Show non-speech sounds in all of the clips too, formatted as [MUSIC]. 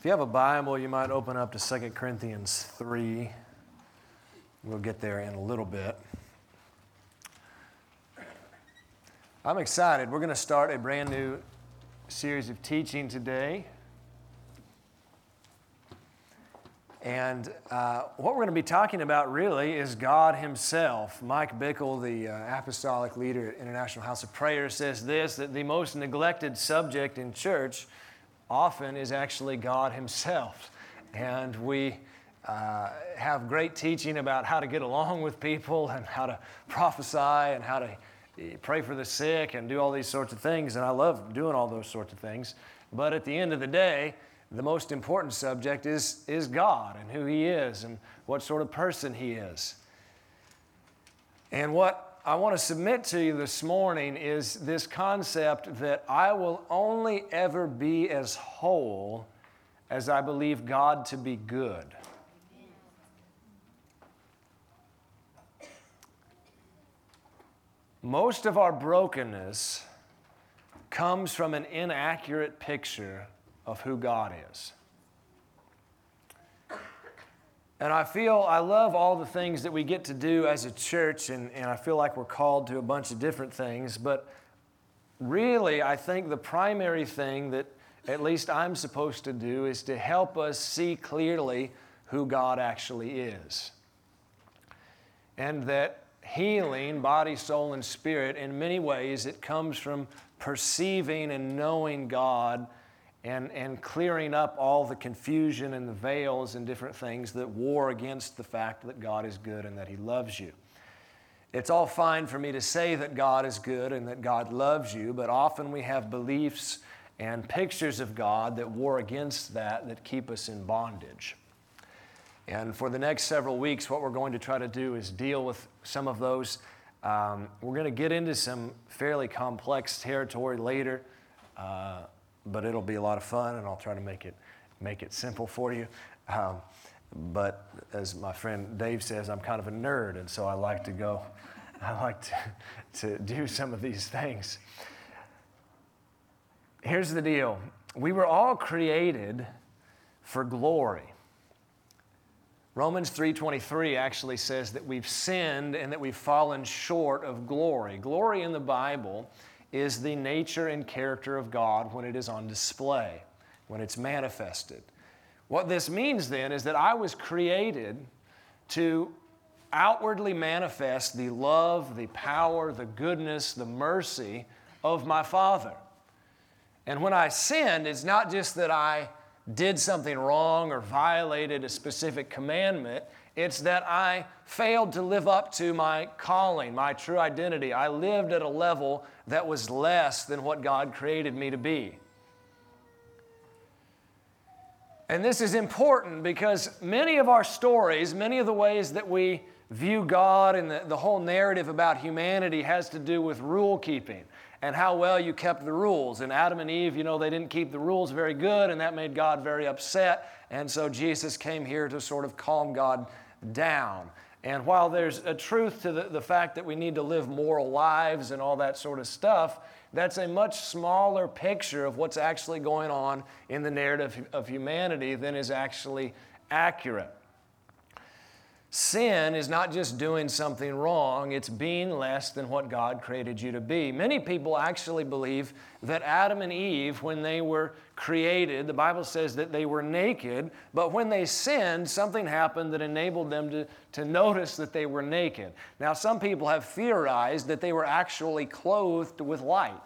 If you have a Bible, you might open up to 2 Corinthians 3. We'll get there in a little bit. I'm excited. We're going to start a brand new series of teaching today. And uh, what we're going to be talking about really is God Himself. Mike Bickle, the uh, apostolic leader at International House of Prayer, says this that the most neglected subject in church often is actually God Himself. And we uh, have great teaching about how to get along with people and how to prophesy and how to eh, pray for the sick and do all these sorts of things. And I love doing all those sorts of things. But at the end of the day, the most important subject is, is God and who He is and what sort of person He is. And what I want to submit to you this morning is this concept that I will only ever be as whole as I believe God to be good. Most of our brokenness comes from an inaccurate picture of who God is. And I feel I love all the things that we get to do as a church, and, and I feel like we're called to a bunch of different things. But really, I think the primary thing that at least I'm supposed to do is to help us see clearly who God actually is. And that healing, body, soul, and spirit, in many ways, it comes from perceiving and knowing God and, and clearing up all the confusion and the veils and different things that war against the fact that God is good and that He loves you. It's all fine for me to say that God is good and that God loves you, but often we have beliefs and pictures of God that war against that, that keep us in bondage. And for the next several weeks, what we're going to try to do is deal with some of those. Um, we're going to get into some fairly complex territory later. Uh, but it'll be a lot of fun, and I'll try to make it make it simple for you. Um, but as my friend Dave says, I'm kind of a nerd, and so I like to go. [LAUGHS] I like to, to do some of these things. Here's the deal we were all created for glory. Romans 3:23 actually says that we've sinned and that we've fallen short of glory. Glory in the Bible is the nature and character of God when it is on display, when it's manifested. What this means then is that I was created to outwardly manifest the love, the power, the goodness, the mercy of my Father. And when I sinned, it's not just that I did something wrong or violated a specific commandment, it's that I failed to live up to my calling, my true identity. I lived at a level that was less than what God created me to be. And this is important because many of our stories, many of the ways that we view God and the, the whole narrative about humanity has to do with rule keeping and how well you kept the rules. And Adam and Eve, you know, they didn't keep the rules very good, and that made God very upset. And so Jesus came here to sort of calm God down. And while there's a truth to the, the fact that we need to live moral lives and all that sort of stuff, that's a much smaller picture of what's actually going on in the narrative of humanity than is actually accurate. Sin is not just doing something wrong, it's being less than what God created you to be. Many people actually believe that Adam and Eve, when they were created, the Bible says that they were naked, but when they sinned, something happened that enabled them to, to notice that they were naked. Now, some people have theorized that they were actually clothed with light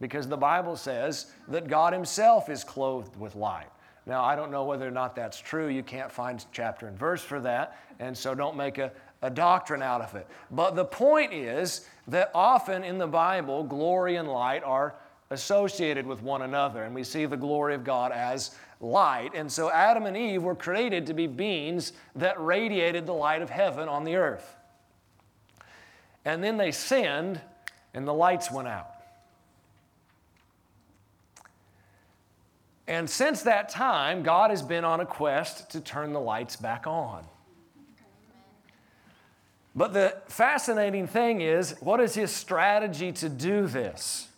because the Bible says that God Himself is clothed with light. Now, I don't know whether or not that's true. You can't find chapter and verse for that, and so don't make a, a doctrine out of it. But the point is that often in the Bible, glory and light are associated with one another, and we see the glory of God as light. And so Adam and Eve were created to be beings that radiated the light of heaven on the earth. And then they sinned, and the lights went out. And since that time, God has been on a quest to turn the lights back on. But the fascinating thing is, what is his strategy to do this?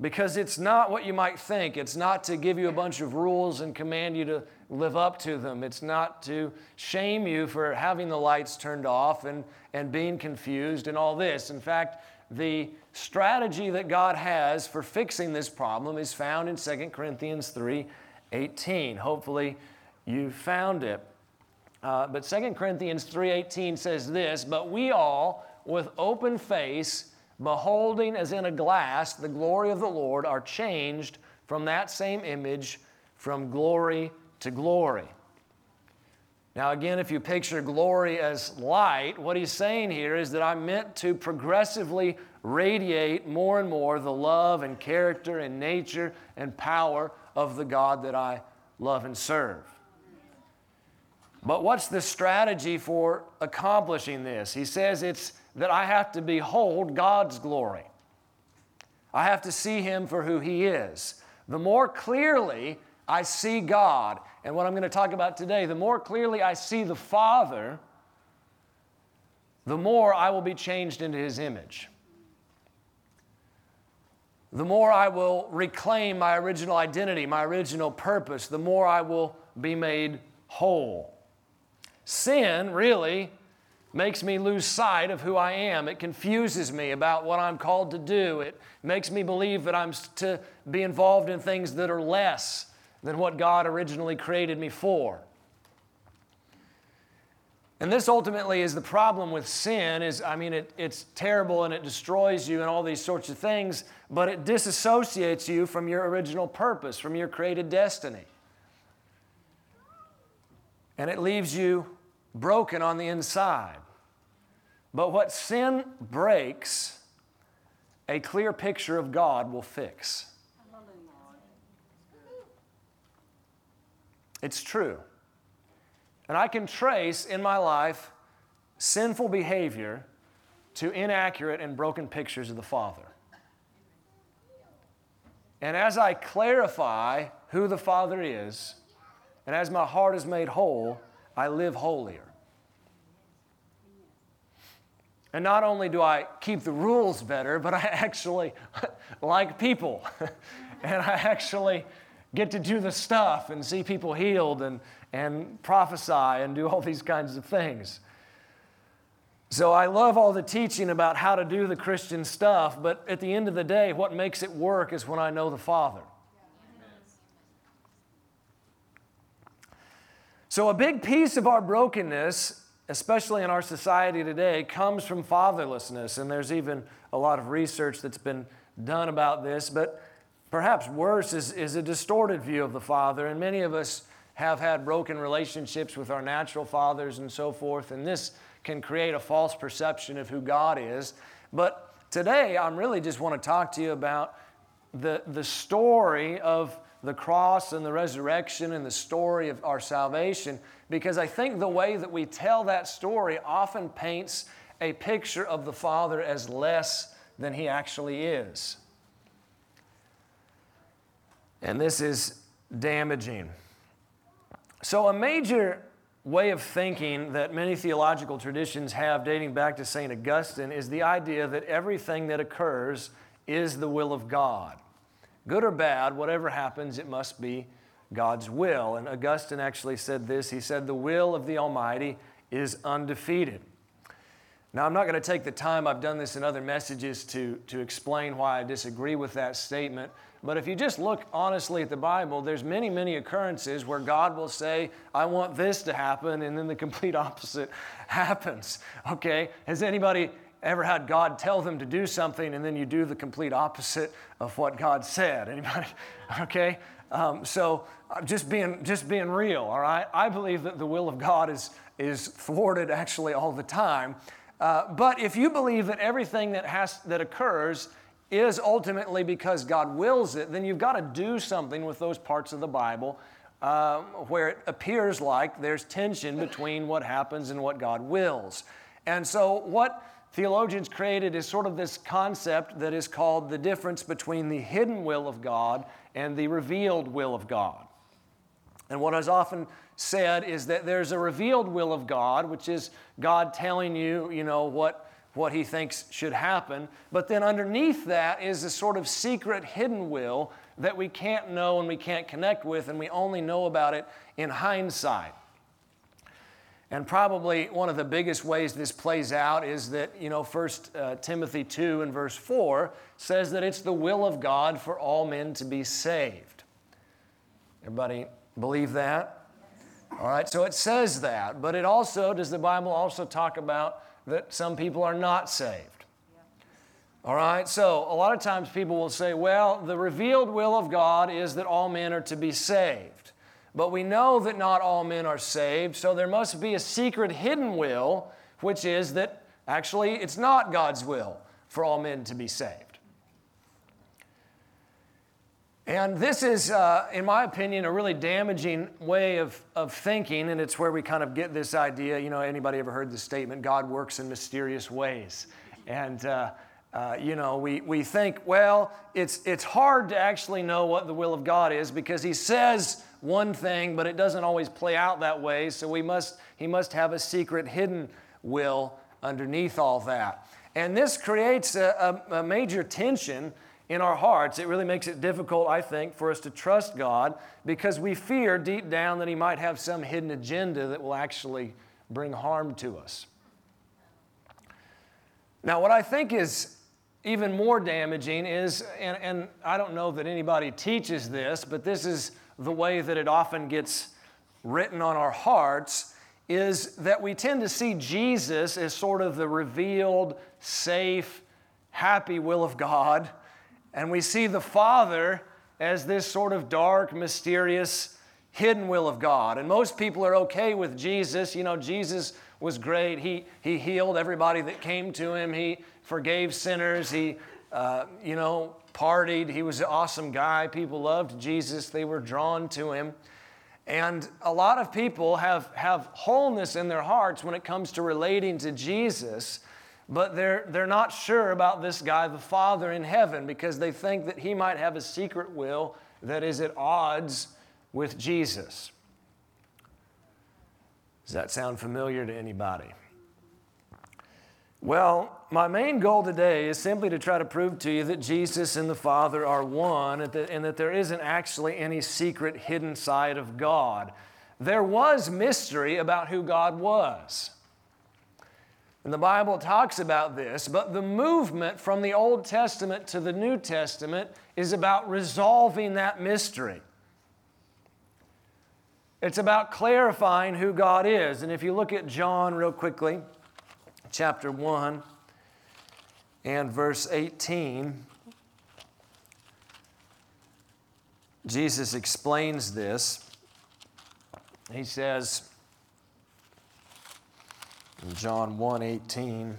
because it's not what you might think. It's not to give you a bunch of rules and command you to live up to them. It's not to shame you for having the lights turned off and, and being confused and all this. In fact, the strategy that God has for fixing this problem is found in 2 Corinthians 3 18. Hopefully, you found it. Uh, but 2 Corinthians 3:18 says this, "But we all with open face beholding as in a glass the glory of the Lord are changed from that same image from glory to glory." Now, again, if you picture glory as light, what he's saying here is that I'm meant to progressively radiate more and more the love and character and nature and power of the God that I love and serve. But what's the strategy for accomplishing this? He says it's that I have to behold God's glory. I have to see Him for who He is. The more clearly I see God, and what I'm going to talk about today, the more clearly I see the Father, the more I will be changed into His image. The more I will reclaim my original identity, my original purpose, the more I will be made whole. Sin really makes me lose sight of who I am. It confuses me about what I'm called to do. It makes me believe that I'm to be involved in things that are less than what God originally created me for. And this ultimately is the problem with sin is I mean it, it's terrible and it destroys you and all these sorts of things, but it disassociates you from your original purpose, from your created destiny. And it leaves you broken on the inside. But what sin breaks, a clear picture of God will fix. It's true. And I can trace in my life sinful behavior to inaccurate and broken pictures of the Father. And as I clarify who the Father is, and as my heart is made whole, I live holier. And not only do I keep the rules better, but I [LAUGHS] actually [LAUGHS] like people. [LAUGHS] and I actually get to do the stuff and see people healed and, and prophesy and do all these kinds of things. So I love all the teaching about how to do the Christian stuff, but at the end of the day, what makes it work is when I know the Father. So, a big piece of our brokenness, especially in our society today, comes from fatherlessness. And there's even a lot of research that's been done about this. But perhaps worse is, is a distorted view of the father. And many of us have had broken relationships with our natural fathers and so forth. And this can create a false perception of who God is. But today, I'm really just want to talk to you about the, the story of the cross and the resurrection and the story of our salvation because I think the way that we tell that story often paints a picture of the Father as less than He actually is. And this is damaging. So, a major way of thinking that many theological traditions have dating back to St. Augustine is the idea that everything that occurs is the will of God. Good or bad, whatever happens, it must be God's will. And Augustine actually said this he said, The will of the Almighty is undefeated. Now, I'm not going to take the time, I've done this in other messages, to, to explain why I disagree with that statement. But if you just look honestly at the Bible, there's many, many occurrences where God will say, I want this to happen, and then the complete [LAUGHS] opposite happens. Okay? Has anybody ever had God tell them to do something and then you do the complete opposite of what God said? Anybody? [LAUGHS] Okay? Um, so uh, just being, just being real, all right? I believe that the will of God is, is thwarted actually all the time. Uh, but if you believe that everything that, has, that occurs is ultimately because God wills it, then you've got to do something with those parts of the Bible uh, where it appears like there's tension between what happens and what God wills. And so, what theologians created is sort of this concept that is called the difference between the hidden will of God and the revealed will of God. And what is often said is that there's a revealed will of God, which is God telling you, you know, what, what he thinks should happen. But then underneath that is a sort of secret hidden will that we can't know and we can't connect with, and we only know about it in hindsight. And probably one of the biggest ways this plays out is that, you know, First uh, Timothy 2 and verse 4 says that it's the will of God for all men to be saved. Everybody believe that? All right, so it says that, but it also, does the Bible also talk about that some people are not saved? All right, so a lot of times people will say, well, the revealed will of God is that all men are to be saved. But we know that not all men are saved, so there must be a secret hidden will, which is that actually it's not God's will for all men to be saved. And this is, uh, in my opinion, a really damaging way of, of thinking, and it's where we kind of get this idea. You know, anybody ever heard the statement, God works in mysterious ways? And uh, uh, you know, we, we think, well, it's, it's hard to actually know what the will of God is because He says one thing, but it doesn't always play out that way. So we must, He must have a secret hidden will underneath all that. And this creates a, a, a major tension in our hearts. It really makes it difficult, I think, for us to trust God because we fear deep down that He might have some hidden agenda that will actually bring harm to us. Now, what I think is even more damaging is, and, and I don't know that anybody teaches this, but this is the way that it often gets written on our hearts, is that we tend to see Jesus as sort of the revealed, safe, happy will of God, and we see the Father as this sort of dark, mysterious, hidden will of God. And most people are okay with Jesus. You know, Jesus was great. He, he healed everybody that came to him. He, forgave sinners. He, uh, you know, partied. He was an awesome guy. People loved Jesus, they were drawn to him. And a lot of people have, have wholeness in their hearts when it comes to relating to Jesus, but they're, they're not sure about this guy, the Father in heaven, because they think that he might have a secret will that is at odds with Jesus. Does that sound familiar to anybody? Well, my main goal today is simply to try to prove to you that Jesus and the Father are one and that there isn't actually any secret hidden side of God. There was mystery about who God was. And the Bible talks about this, but the movement from the Old Testament to the New Testament is about resolving that mystery. It's about clarifying who God is. And if you look at John real quickly, chapter 1 and verse 18, Jesus explains this. He says in John 1:18,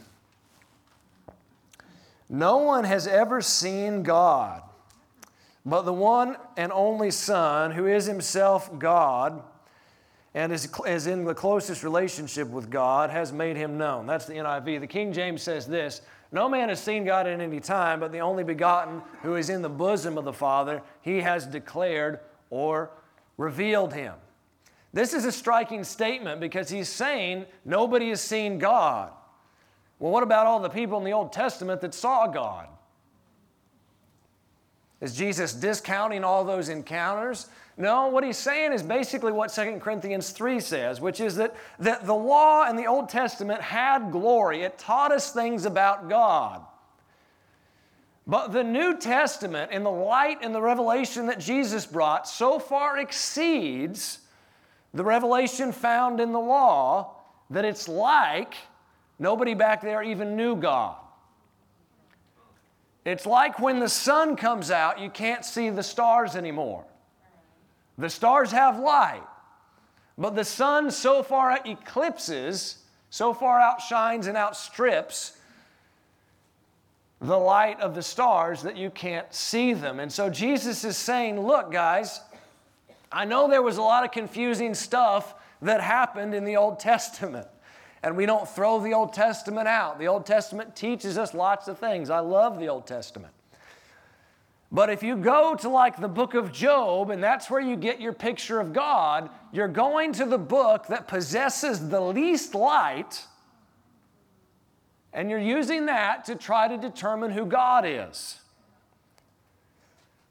"No one has ever seen God, but the one and only Son, who is himself God, and is, is in the closest relationship with God has made him known. That's the NIV. The King James says this No man has seen God at any time, but the only begotten who is in the bosom of the Father, he has declared or revealed him. This is a striking statement because he's saying nobody has seen God. Well, what about all the people in the Old Testament that saw God? Is Jesus discounting all those encounters? No, what he's saying is basically what 2 Corinthians 3 says, which is that, that the law and the Old Testament had glory. It taught us things about God. But the New Testament, in the light and the revelation that Jesus brought, so far exceeds the revelation found in the law that it's like nobody back there even knew God. It's like when the sun comes out, you can't see the stars anymore. The stars have light, but the sun so far eclipses, so far outshines and outstrips the light of the stars that you can't see them. And so Jesus is saying, Look, guys, I know there was a lot of confusing stuff that happened in the Old Testament. And we don't throw the Old Testament out. The Old Testament teaches us lots of things. I love the Old Testament. But if you go to like the book of Job, and that's where you get your picture of God, you're going to the book that possesses the least light and you're using that to try to determine who God is.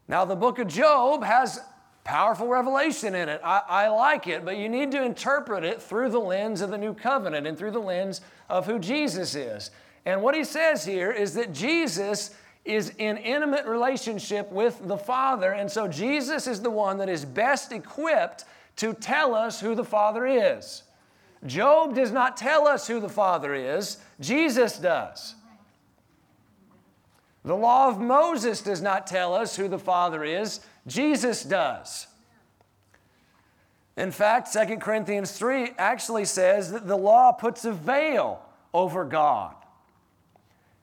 Now, the book of Job has powerful revelation in it. I, I, like it, but you need to interpret it through the lens of the new covenant and through the lens of who Jesus is. And what he says here is that Jesus is in intimate relationship with the Father, and so Jesus is the one that is best equipped to tell us who the Father is. Job does not tell us who the Father is, Jesus does. The law of Moses does not tell us who the Father is, Jesus does. In fact, 2 Corinthians 3 actually says that the law puts a veil over God.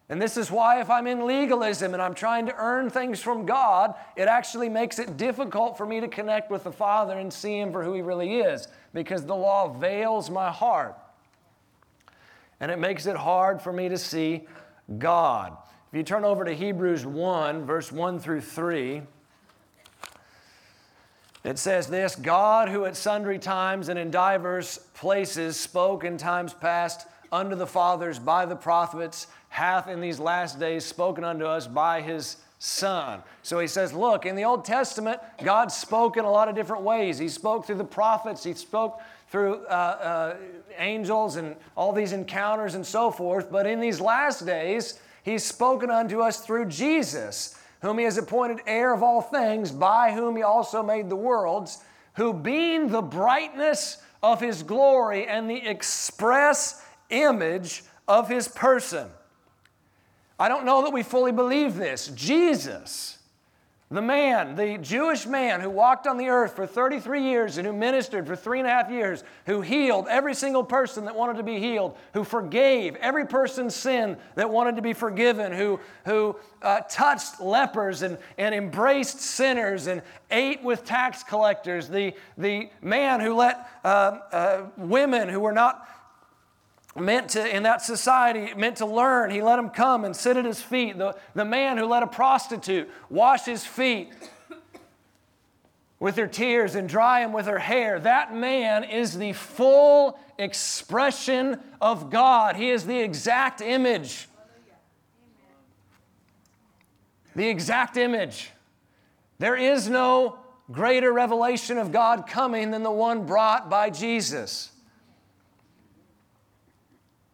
And this is why, if I'm in legalism and I'm trying to earn things from God, it actually makes it difficult for me to connect with the Father and see Him for who He really is, because the law veils my heart. And it makes it hard for me to see God. If you turn over to Hebrews 1, verse 1 through 3, it says this God, who at sundry times and in divers places spoke in times past unto the fathers by the prophets, hath in these last days spoken unto us by his Son. So he says, Look, in the Old Testament, God spoke in a lot of different ways. He spoke through the prophets, He spoke through uh, uh, angels and all these encounters and so forth. But in these last days, He's spoken unto us through Jesus, whom He has appointed heir of all things, by whom He also made the worlds, who being the brightness of His glory and the express image of His person I don't know that we fully believe this. Jesus, the man, the Jewish man who walked on the earth for 33 years and who ministered for three and a half years, who healed every single person that wanted to be healed, who forgave every person's sin that wanted to be forgiven, who, who uh, touched lepers and, and embraced sinners and ate with tax collectors, the, the man who let uh, uh, women who were not meant to, in that society, meant to learn. He let him come and sit at his feet. The, the man who let a prostitute wash his feet with her tears and dry them with her hair, that man is the full expression of God. He is the exact image. The exact image. There is no greater revelation of God coming than the one brought by Jesus.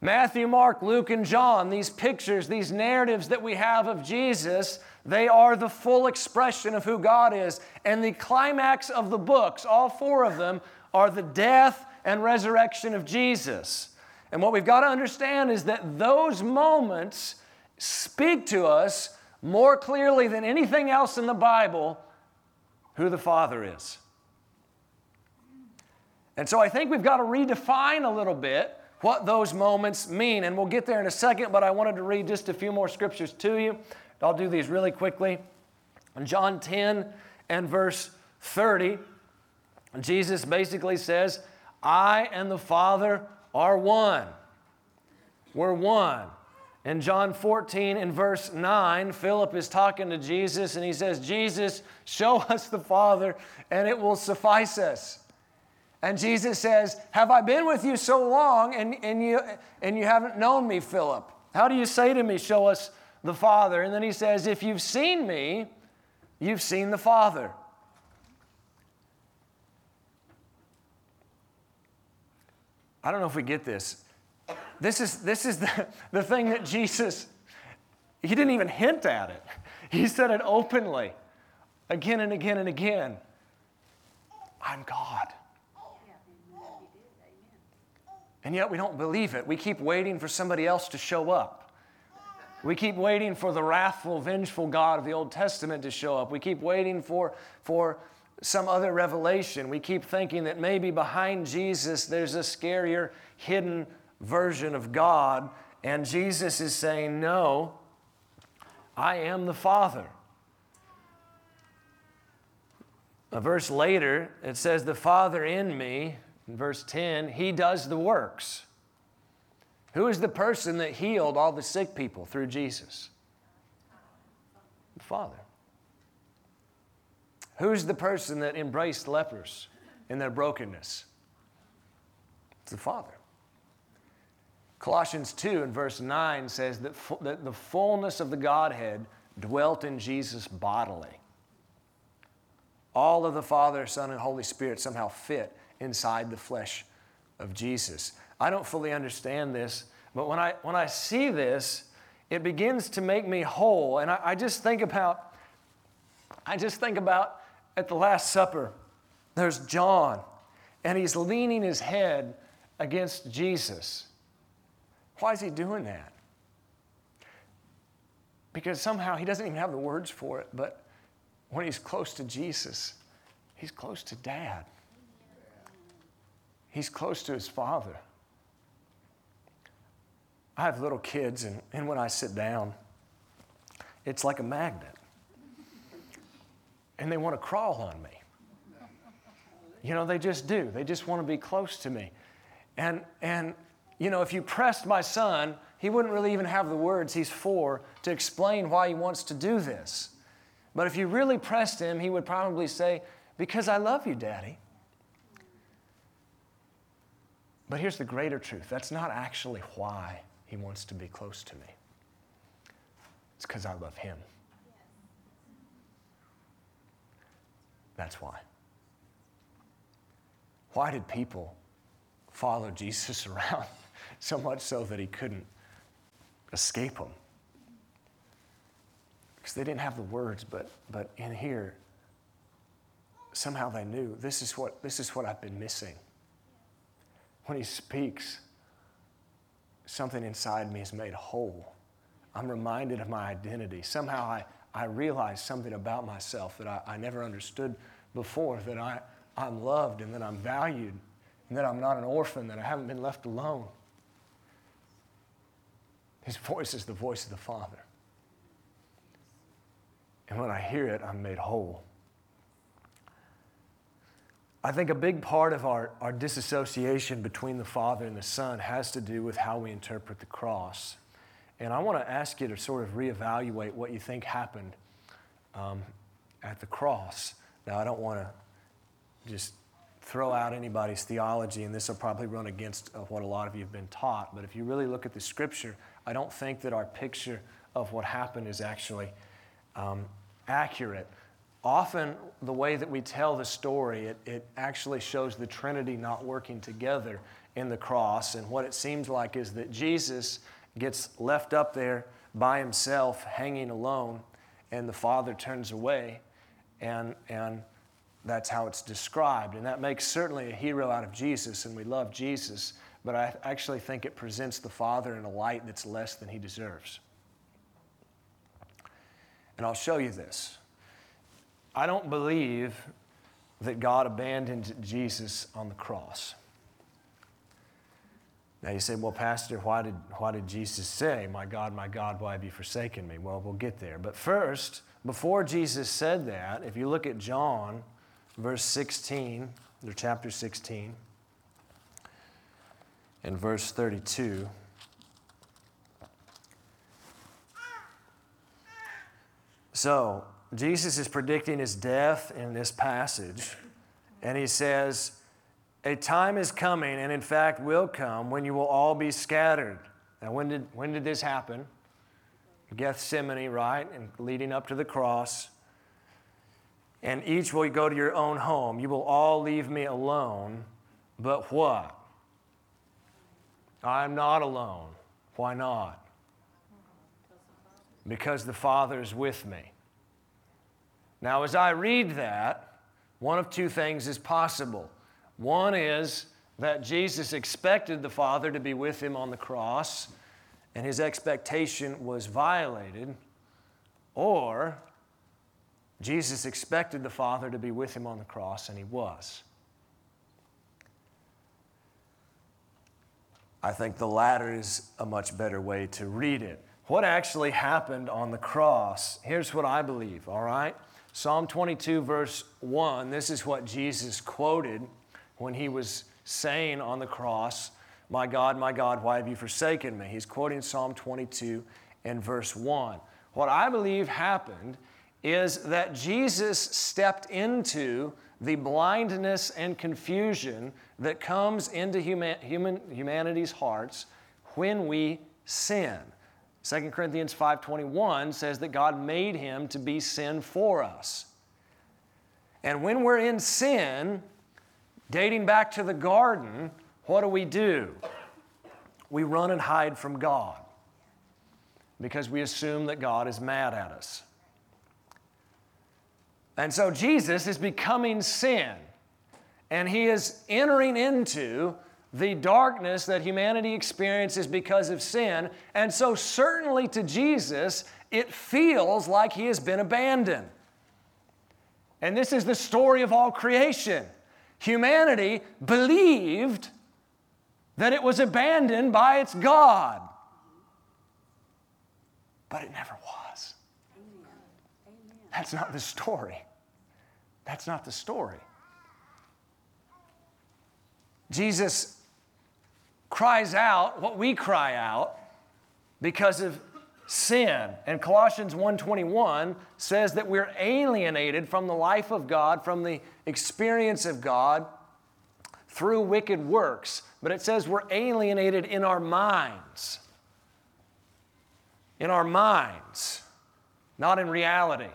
Matthew, Mark, Luke, and John, these pictures, these narratives that we have of Jesus, they are the full expression of who God is. And the climax of the books, all four of them, are the death and resurrection of Jesus. And what we've got to understand is that those moments speak to us more clearly than anything else in the Bible who the Father is. And so I think we've got to redefine a little bit what those moments mean. And we'll get there in a second, but I wanted to read just a few more scriptures to you. I'll do these really quickly. In John 10 and verse 30, Jesus basically says, I and the Father are one. We're one. In John 14 and verse 9, Philip is talking to Jesus and he says, Jesus, show us the Father and it will suffice us. And Jesus says, Have I been with you so long and, and, you, and you haven't known me, Philip? How do you say to me, Show us the Father? And then he says, If you've seen me, you've seen the Father. I don't know if we get this. This is, this is the, the thing that Jesus, he didn't even hint at it. He said it openly, again and again and again. I'm God. And yet we don't believe it. We keep waiting for somebody else to show up. We keep waiting for the wrathful, vengeful God of the Old Testament to show up. We keep waiting for, for some other revelation. We keep thinking that maybe behind Jesus there's a scarier, hidden version of God. And Jesus is saying, No, I am the Father. A verse later, it says, The Father in me in verse 10, he does the works. Who is the person that healed all the sick people through Jesus? The Father. Who's the person that embraced lepers in their brokenness? It's the Father. Colossians 2 and verse 9 says that, fu- that the fullness of the Godhead dwelt in Jesus bodily. All of the Father, Son, and Holy Spirit somehow fit inside the flesh of Jesus. I don't fully understand this, but when I, when I see this, it begins to make me whole. And I, I just think about, I just think about at the Last Supper, there's John, and he's leaning his head against Jesus. Why is he doing that? Because somehow he doesn't even have the words for it, but when he's close to Jesus, he's close to dad. He's close to his father. I have little kids, and, and when I sit down, it's like a magnet. And they want to crawl on me. You know, they just do. They just want to be close to me. And, and you know, if you pressed my son, he wouldn't really even have the words he's for to explain why he wants to do this. But if you really pressed him, he would probably say, Because I love you, Daddy. But here's the greater truth that's not actually why he wants to be close to me, it's because I love him. That's why. Why did people follow Jesus [LAUGHS] around so much so that he couldn't escape them? Because they didn't have the words, but, but in here, somehow they knew this is, what, this is what I've been missing. When he speaks, something inside me is made whole. I'm reminded of my identity. Somehow I, I realize something about myself that I, I never understood before that I, I'm loved and that I'm valued and that I'm not an orphan, that I haven't been left alone. His voice is the voice of the Father. And when I hear it, I'm made whole. I think a big part of our, our disassociation between the Father and the Son has to do with how we interpret the cross. And I want to ask you to sort of reevaluate what you think happened um, at the cross. Now, I don't want to just throw out anybody's theology, and this will probably run against uh, what a lot of you have been taught. But if you really look at the scripture, I don't think that our picture of what happened is actually um, accurate. Often, the way that we tell the story, it, it actually shows the Trinity not working together in the cross. And what it seems like is that Jesus gets left up there by himself, hanging alone, and the Father turns away. And, and that's how it's described. And that makes certainly a hero out of Jesus, and we love Jesus, but I actually think it presents the Father in a light that's less than he deserves. And I'll show you this. I don't believe that God abandoned Jesus on the cross. Now you say, well, Pastor, why did, why did Jesus say, My God, my God, why have you forsaken me? Well, we'll get there. But first, before Jesus said that, if you look at John, verse 16, or chapter 16, and verse 32. So, Jesus is predicting his death in this passage, and he says, A time is coming, and in fact will come, when you will all be scattered. Now, when did, when did this happen? Gethsemane, right? And leading up to the cross. And each will go to your own home. You will all leave me alone. But what? I'm not alone. Why not? Because the Father is with me. Now, as I read that, one of two things is possible. One is that Jesus expected the Father to be with him on the cross, and his expectation was violated. Or Jesus expected the Father to be with him on the cross, and he was. I think the latter is a much better way to read it. What actually happened on the cross? Here's what I believe, all right? Psalm 22, verse 1, this is what Jesus quoted when he was saying on the cross, My God, my God, why have you forsaken me? He's quoting Psalm 22 and verse 1. What I believe happened is that Jesus stepped into the blindness and confusion that comes into human, human, humanity's hearts when we sin. 2 Corinthians 5:21 says that God made him to be sin for us. And when we're in sin, dating back to the garden, what do we do? We run and hide from God because we assume that God is mad at us. And so Jesus is becoming sin, and he is entering into the darkness that humanity experiences because of sin. And so, certainly to Jesus, it feels like he has been abandoned. And this is the story of all creation. Humanity believed that it was abandoned by its God, but it never was. That's not the story. That's not the story. Jesus cries out what we cry out because of sin. And Colossians 1:21 says that we're alienated from the life of God, from the experience of God through wicked works. But it says we're alienated in our minds. In our minds, not in reality.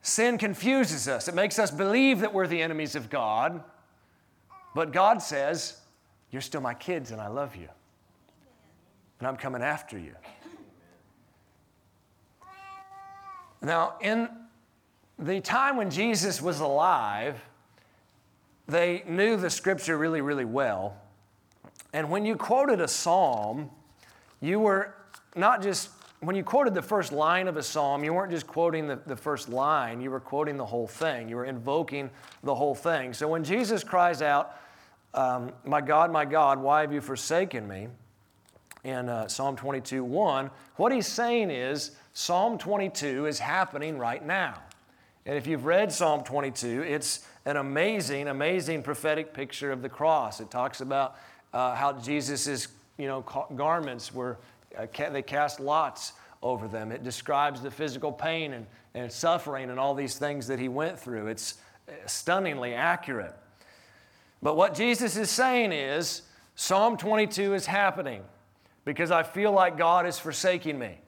Sin confuses us. It makes us believe that we're the enemies of God. But God says, You're still my kids and I love you. And I'm coming after you. Now, in the time when Jesus was alive, they knew the scripture really, really well. And when you quoted a psalm, you were not just when you quoted the first line of a psalm, you weren't just quoting the, the first line, you were quoting the whole thing. You were invoking the whole thing. So when Jesus cries out, um, My God, my God, why have you forsaken me? in uh, Psalm 22 1, what he's saying is Psalm 22 is happening right now. And if you've read Psalm 22, it's an amazing, amazing prophetic picture of the cross. It talks about uh, how Jesus' you know, garments were uh, they cast lots over them. It describes the physical pain and, and suffering and all these things that he went through. It's uh, stunningly accurate. But what Jesus is saying is Psalm 22 is happening because I feel like God is forsaking me.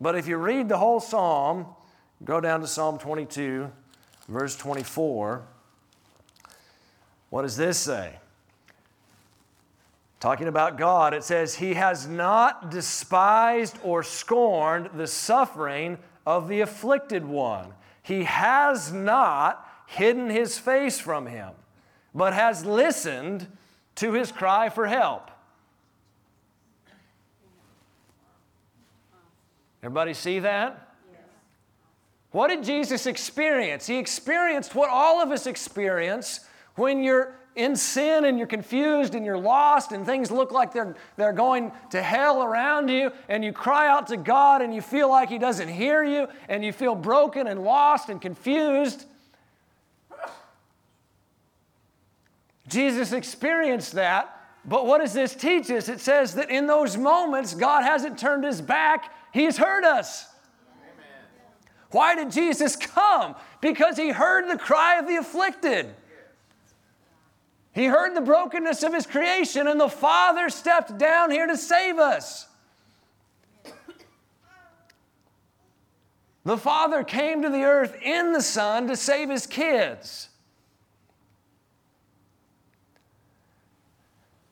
But if you read the whole psalm, go down to Psalm 22, verse 24. What does this say? Talking about God, it says, He has not despised or scorned the suffering of the afflicted one. He has not hidden his face from him, but has listened to his cry for help. Everybody see that? What did Jesus experience? He experienced what all of us experience when you're in sin and you're confused and you're lost and things look like they're, they're going to hell around you and you cry out to God and you feel like He doesn't hear you and you feel broken and lost and confused. Jesus experienced that, but what does this teach us? It says that in those moments, God hasn't turned His back, He's heard us. Why did Jesus come? Because He heard the cry of the afflicted. He heard the brokenness of his creation, and the Father stepped down here to save us. The Father came to the earth in the Son to save his kids.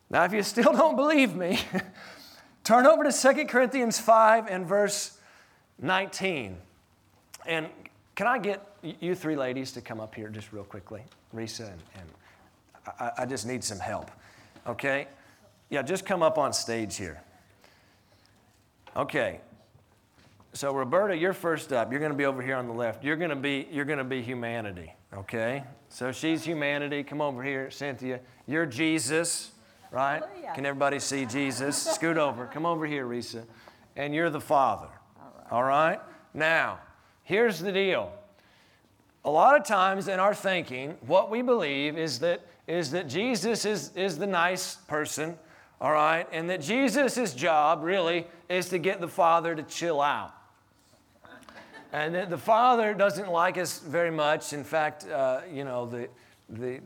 Now, if you still [LAUGHS] don't believe me, [LAUGHS] turn over to 2 Corinthians 5 and verse 19. And can I get you three ladies to come up here just real quickly? Risa and, and I, I just need some help. Okay? Yeah, just come up on stage here. Okay. So Roberta, you're first up. You're going to be over here on the left. You're going to be you're going to be humanity, okay? So she's humanity. Come over here, Cynthia. You're Jesus, right? Can everybody see Jesus? Scoot over. Come over here, Risa. And you're the Father. All right. All right? Now, here's the deal. A lot of times in our thinking, what we believe is that is that Jesus is, is the nice person, all right? And that Jesus' job really is to get the Father to chill out. And that the Father doesn't like us very much. In fact, uh, you know, the, the,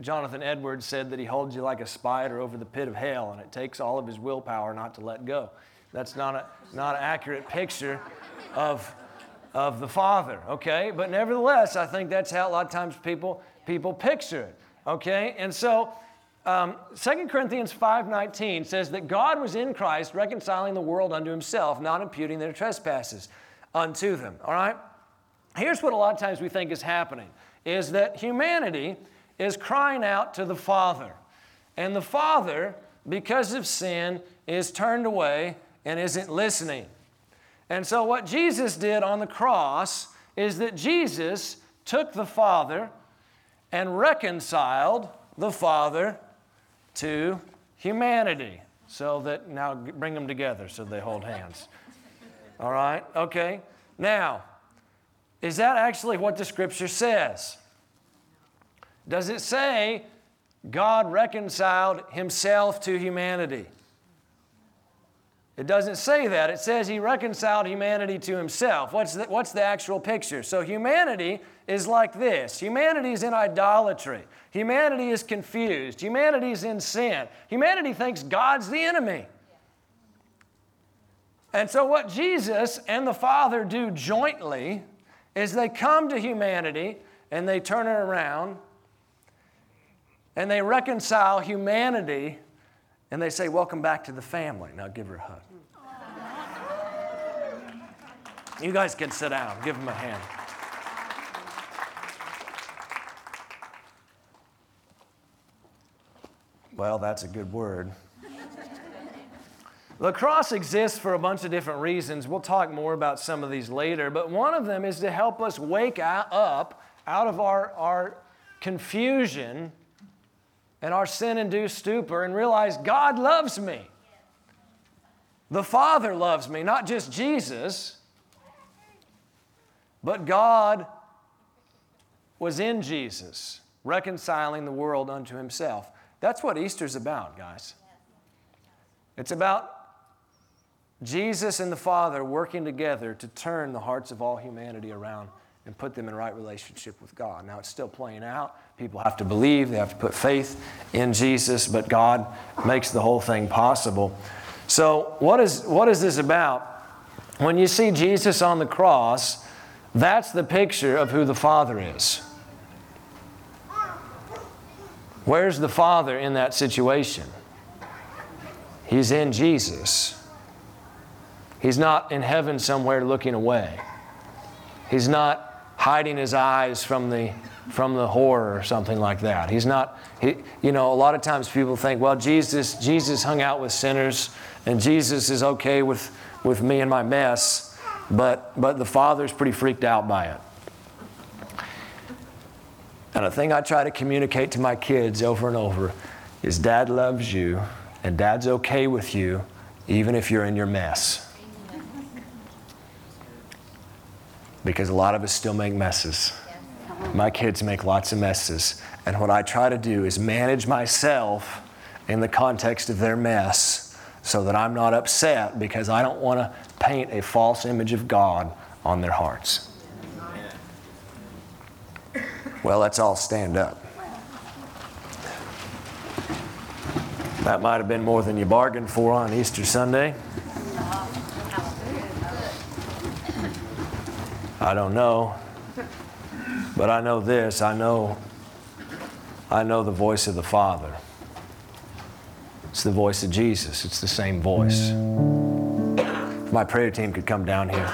Jonathan Edwards said that he holds you like a spider over the pit of hell, and it takes all of his willpower not to let go. That's not, a, not an accurate picture of, of the Father, okay? But nevertheless, I think that's how a lot of times people, people picture it, okay? And so, um, 2 Corinthians 5.19 says that God was in Christ reconciling the world unto himself, not imputing their trespasses unto them, all right? Here's what a lot of times we think is happening, is that humanity is crying out to the Father. And the Father, because of sin, is turned away and isn't listening. And so, what Jesus did on the cross is that Jesus took the Father and reconciled the Father to humanity. So that now bring them together so they hold hands. All right? Okay. Now, is that actually what the scripture says? Does it say God reconciled himself to humanity? It doesn't say that. It says he reconciled humanity to himself. What's the, what's the actual picture? So humanity is like this humanity is in idolatry, humanity is confused, humanity is in sin. Humanity thinks God's the enemy. And so, what Jesus and the Father do jointly is they come to humanity and they turn it around and they reconcile humanity and they say, Welcome back to the family. Now give her a hug. You guys can sit down, give them a hand. Well, that's a good word. Lacrosse exists for a bunch of different reasons. We'll talk more about some of these later, but one of them is to help us wake up out of our, our confusion and our sin induced stupor and realize God loves me. The Father loves me, not just Jesus, but God was in Jesus, reconciling the world unto Himself. That's what Easter's about, guys. It's about Jesus and the Father working together to turn the hearts of all humanity around and put them in right relationship with God. Now it's still playing out. People have to believe, they have to put faith in Jesus, but God makes the whole thing possible. So, what is, what is this about? When you see Jesus on the cross, that's the picture of who the Father is. Where's the Father in that situation? He's in Jesus. He's not in heaven somewhere looking away. He's not hiding his eyes from the, from the horror or something like that. He's not, he, you know, a lot of times people think, well, Jesus, Jesus hung out with sinners and Jesus is okay with, with me and my mess, but, but the Father's pretty freaked out by it. And a thing I try to communicate to my kids over and over is Dad loves you and Dad's okay with you even if you're in your mess. Because a lot of us still make messes. My kids make lots of messes. And what I try to do is manage myself in the context of their mess so that I'm not upset because I don't want to paint a false image of God on their hearts. Well, let's all stand up. That might have been more than you bargained for on Easter Sunday. I don't know. But I know this I know, I know the voice of the Father. It's the voice of Jesus, it's the same voice. My prayer team could come down here.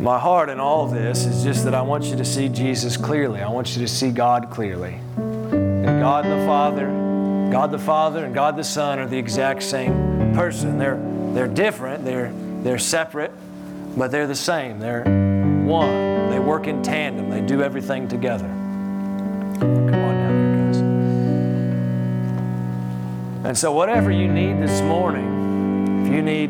My heart in all this is just that I want you to see Jesus clearly. I want you to see God clearly. And God the Father, God the Father, and God the Son are the exact same person. They're they're different, they're, they're separate, but they're the same. They're one. They work in tandem, they do everything together. Come on down here, guys. And so, whatever you need this morning, if you need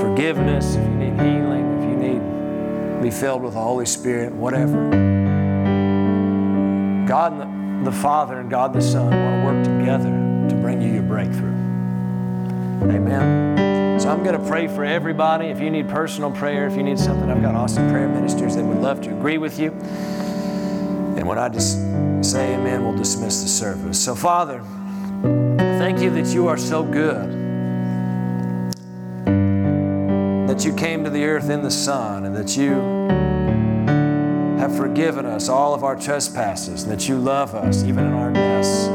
forgiveness, if you need healing, if you need to be filled with the Holy Spirit, whatever, God the, the Father and God the Son want to work together to bring you your breakthrough. Amen. So I'm going to pray for everybody. If you need personal prayer, if you need something, I've got awesome prayer ministers that would love to agree with you. And when I just say amen, we'll dismiss the service. So, Father, thank you that you are so good. That you came to the earth in the Son and that you have forgiven us all of our trespasses, and that you love us even in our mess,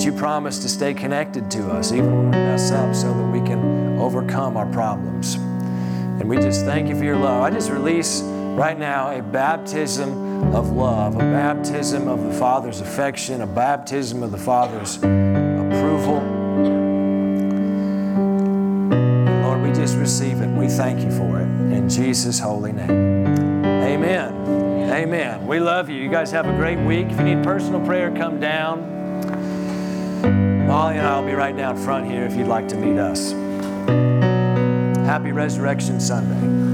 that you promise to stay connected to us even when we mess up so that we can overcome our problems. And we just thank you for your love. I just release right now a baptism of love, a baptism of the Father's affection, a baptism of the Father's approval. Lord, we just receive it. We thank you for it. In Jesus' holy name. Amen. Amen. We love you. You guys have a great week. If you need personal prayer, come down. Molly and I will be right down front here if you'd like to meet us. Happy Resurrection Sunday.